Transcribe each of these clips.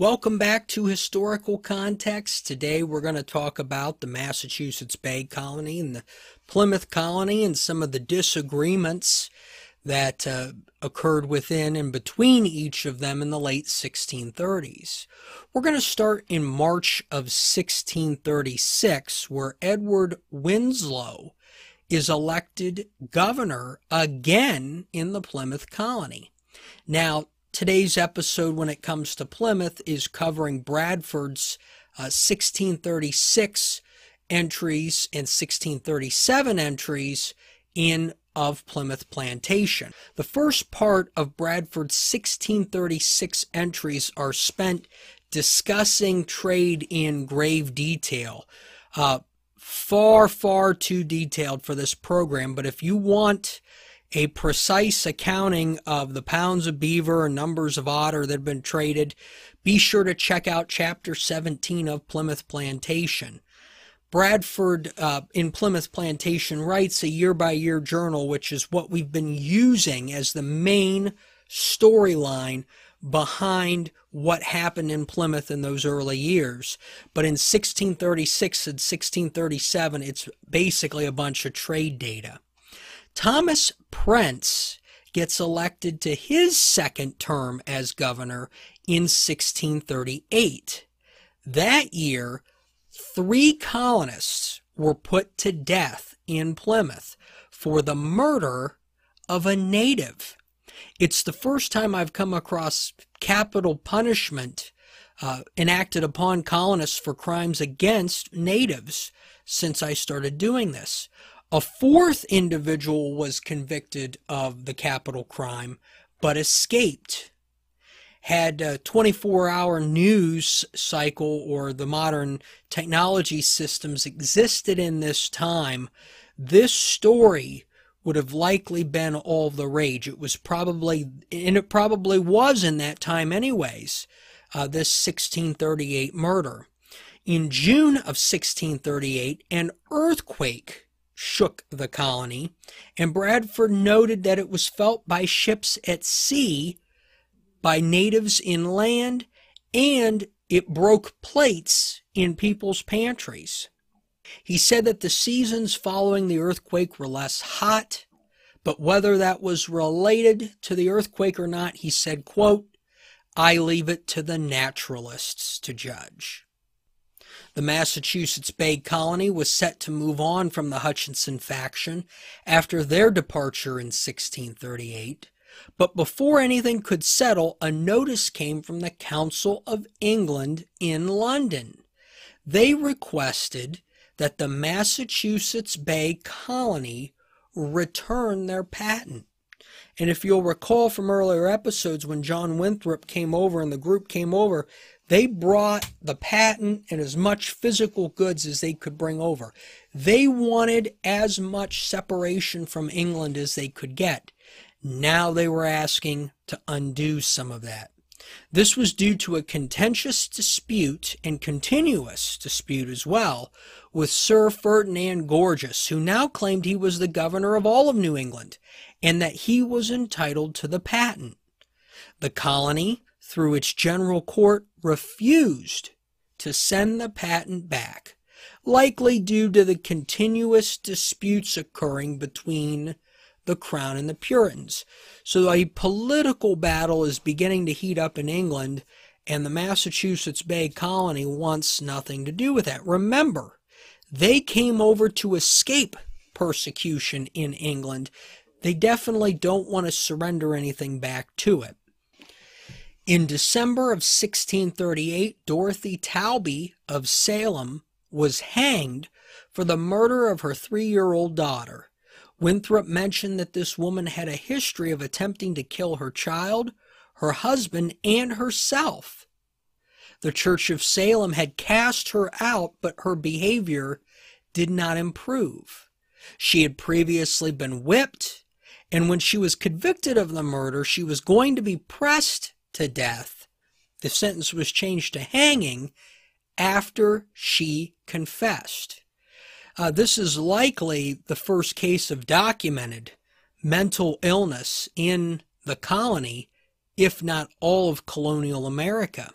Welcome back to Historical Context. Today we're going to talk about the Massachusetts Bay Colony and the Plymouth Colony and some of the disagreements that uh, occurred within and between each of them in the late 1630s. We're going to start in March of 1636, where Edward Winslow is elected governor again in the Plymouth Colony. Now, today's episode, when it comes to Plymouth, is covering Bradford's uh, 1636 entries and 1637 entries in of Plymouth Plantation. The first part of Bradford's 1636 entries are spent discussing trade in grave detail. Uh, far, far too detailed for this program, but if you want a precise accounting of the pounds of beaver and numbers of otter that have been traded, be sure to check out chapter 17 of Plymouth Plantation. Bradford uh, in Plymouth Plantation writes a year by year journal, which is what we've been using as the main storyline behind what happened in Plymouth in those early years. But in 1636 and 1637, it's basically a bunch of trade data. Thomas Prence gets elected to his second term as governor in 1638. That year, three colonists were put to death in Plymouth for the murder of a native. It's the first time I've come across capital punishment uh, enacted upon colonists for crimes against natives since I started doing this. A fourth individual was convicted of the capital crime but escaped. Had a 24 hour news cycle or the modern technology systems existed in this time, this story would have likely been all the rage. It was probably, and it probably was in that time anyways, uh, this 1638 murder. In June of 1638, an earthquake shook the colony, and Bradford noted that it was felt by ships at sea, by natives inland, and it broke plates in people's pantries. He said that the seasons following the earthquake were less hot, but whether that was related to the earthquake or not, he said, quote, I leave it to the naturalists to judge. The Massachusetts Bay Colony was set to move on from the Hutchinson faction after their departure in 1638, but before anything could settle, a notice came from the Council of England in London. They requested that the Massachusetts Bay Colony return their patent. And if you'll recall from earlier episodes when John Winthrop came over and the group came over, they brought the patent and as much physical goods as they could bring over. They wanted as much separation from England as they could get. Now they were asking to undo some of that. This was due to a contentious dispute and continuous dispute as well with Sir Ferdinand Gorges, who now claimed he was the governor of all of New England and that he was entitled to the patent. The colony through its general court, refused to send the patent back, likely due to the continuous disputes occurring between the Crown and the Puritans. So a political battle is beginning to heat up in England, and the Massachusetts Bay Colony wants nothing to do with that. Remember, they came over to escape persecution in England. They definitely don't want to surrender anything back to it. In December of 1638, Dorothy Talby of Salem was hanged for the murder of her three year old daughter. Winthrop mentioned that this woman had a history of attempting to kill her child, her husband, and herself. The Church of Salem had cast her out, but her behavior did not improve. She had previously been whipped, and when she was convicted of the murder, she was going to be pressed to death. The sentence was changed to hanging after she confessed. Uh, this is likely the first case of documented mental illness in the colony, if not all of colonial America.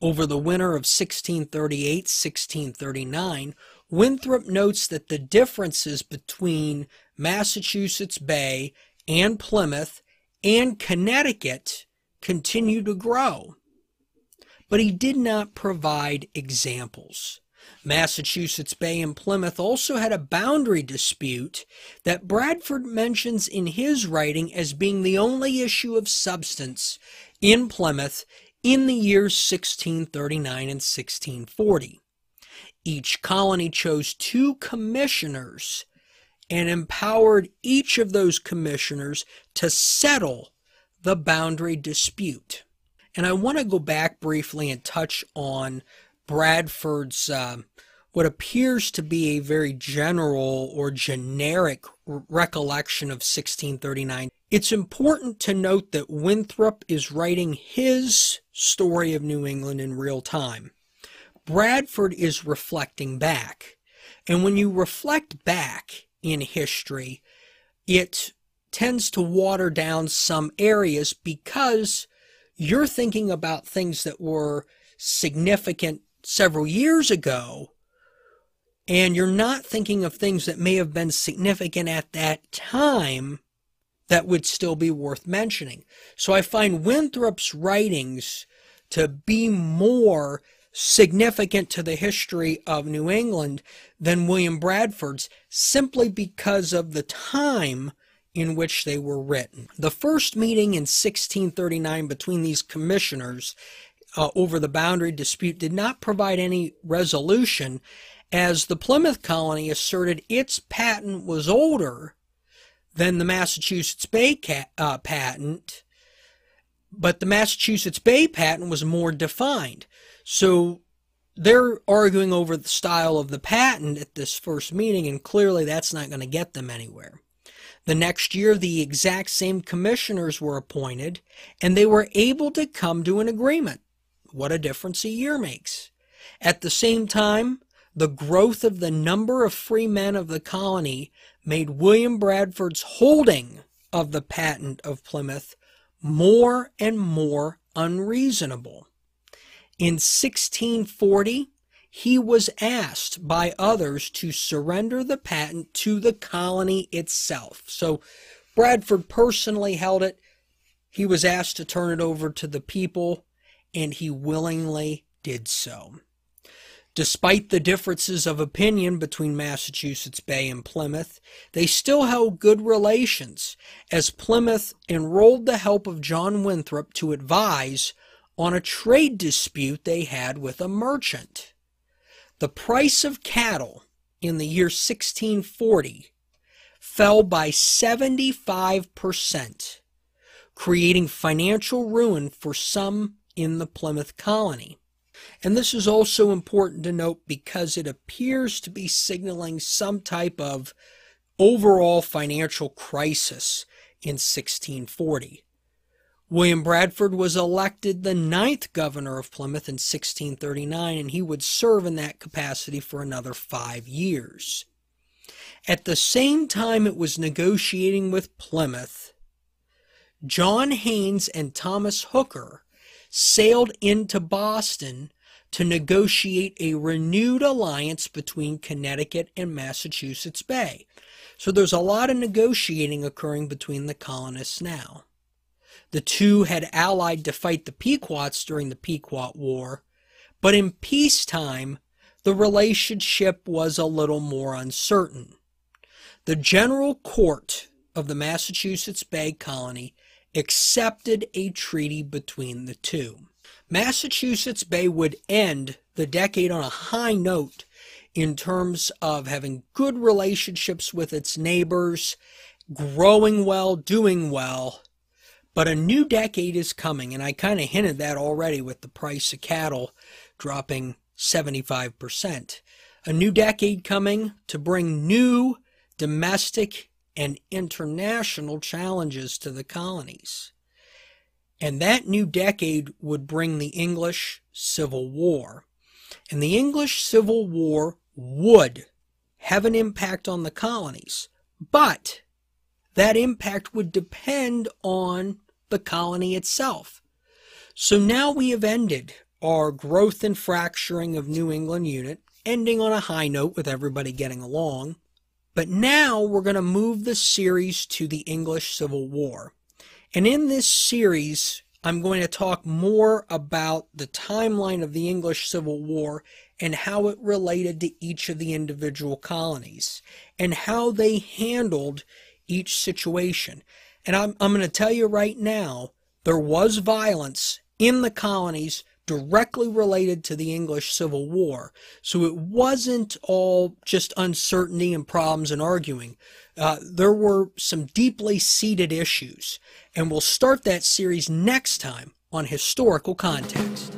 Over the winter of 1638 1639, Winthrop notes that the differences between Massachusetts Bay and Plymouth and Connecticut continue to grow. But he did not provide examples. Massachusetts Bay and Plymouth also had a boundary dispute that Bradford mentions in his writing as being the only issue of substance in Plymouth in the years 1639 and 1640. Each colony chose two commissioners and empowered each of those commissioners to settle the boundary dispute. And I want to go back briefly and touch on Bradford's uh, what appears to be a very general or generic recollection of 1639. It's important to note that Winthrop is writing his story of New England in real time. Bradford is reflecting back. And when you reflect back in history, it tends to water down some areas because you're thinking about things that were significant several years ago, and you're not thinking of things that may have been significant at that time that would still be worth mentioning. So I find Winthrop's writings to be more significant to the history of New England than William Bradford's simply because of the time in which they were written. The first meeting in 1639 between these commissioners uh, over the boundary dispute did not provide any resolution, as the Plymouth colony asserted its patent was older than the Massachusetts Bay uh, patent, but the Massachusetts Bay patent was more defined. So they're arguing over the style of the patent at this first meeting, and clearly that's not going to get them anywhere. The next year, the exact same commissioners were appointed, and they were able to come to an agreement. What a difference a year makes. At the same time, the growth of the number of free men of the colony made William Bradford's holding of the patent of Plymouth more and more unreasonable. In 1640, he was asked by others to surrender the patent to the colony itself. So Bradford personally held it. He was asked to turn it over to the people and he willingly did so. Despite the differences of opinion between Massachusetts Bay and Plymouth, they still held good relations, as Plymouth enrolled the help of John Winthrop to advise on a trade dispute they had with a merchant. The price of cattle in the year 1640 fell by 75%, creating financial ruin for some in the Plymouth colony. And this is also important to note because it appears to be signaling some type of overall financial crisis in 1640. William Bradford was elected the ninth governor of Plymouth in 1639, and he would serve in that capacity for another five years. At the same time it was negotiating with Plymouth, John Haynes and Thomas Hooker sailed into Boston to negotiate a renewed alliance between Connecticut and Massachusetts Bay. So there's a lot of negotiating occurring between the colonists now. The two had allied to fight the Pequots during the Pequot War, but in peacetime, the relationship was a little more uncertain. The General Court of the Massachusetts Bay Colony accepted a treaty between the two. Massachusetts Bay would end the decade on a high note in terms of having good relationships with its neighbors, growing well, doing well. But a new decade is coming, and I kind of hinted that already with the price of cattle dropping 75%. A new decade coming to bring new domestic and international challenges to the colonies. And that new decade would bring the English Civil War. And the English Civil War would have an impact on the colonies, but that impact would depend on the colony itself. So now we have ended our growth and fracturing of New England unit, ending on a high note with everybody getting along. But now we're going to move the series to the English Civil War. And in this series, I'm going to talk more about the timeline of the English Civil War and how it related to each of the individual colonies and how they handled each situation. And I'm, I'm going to tell you right now, there was violence in the colonies directly related to the English Civil War. So it wasn't all just uncertainty and problems and arguing. Uh, there were some deeply seated issues. And we'll start that series next time on historical context.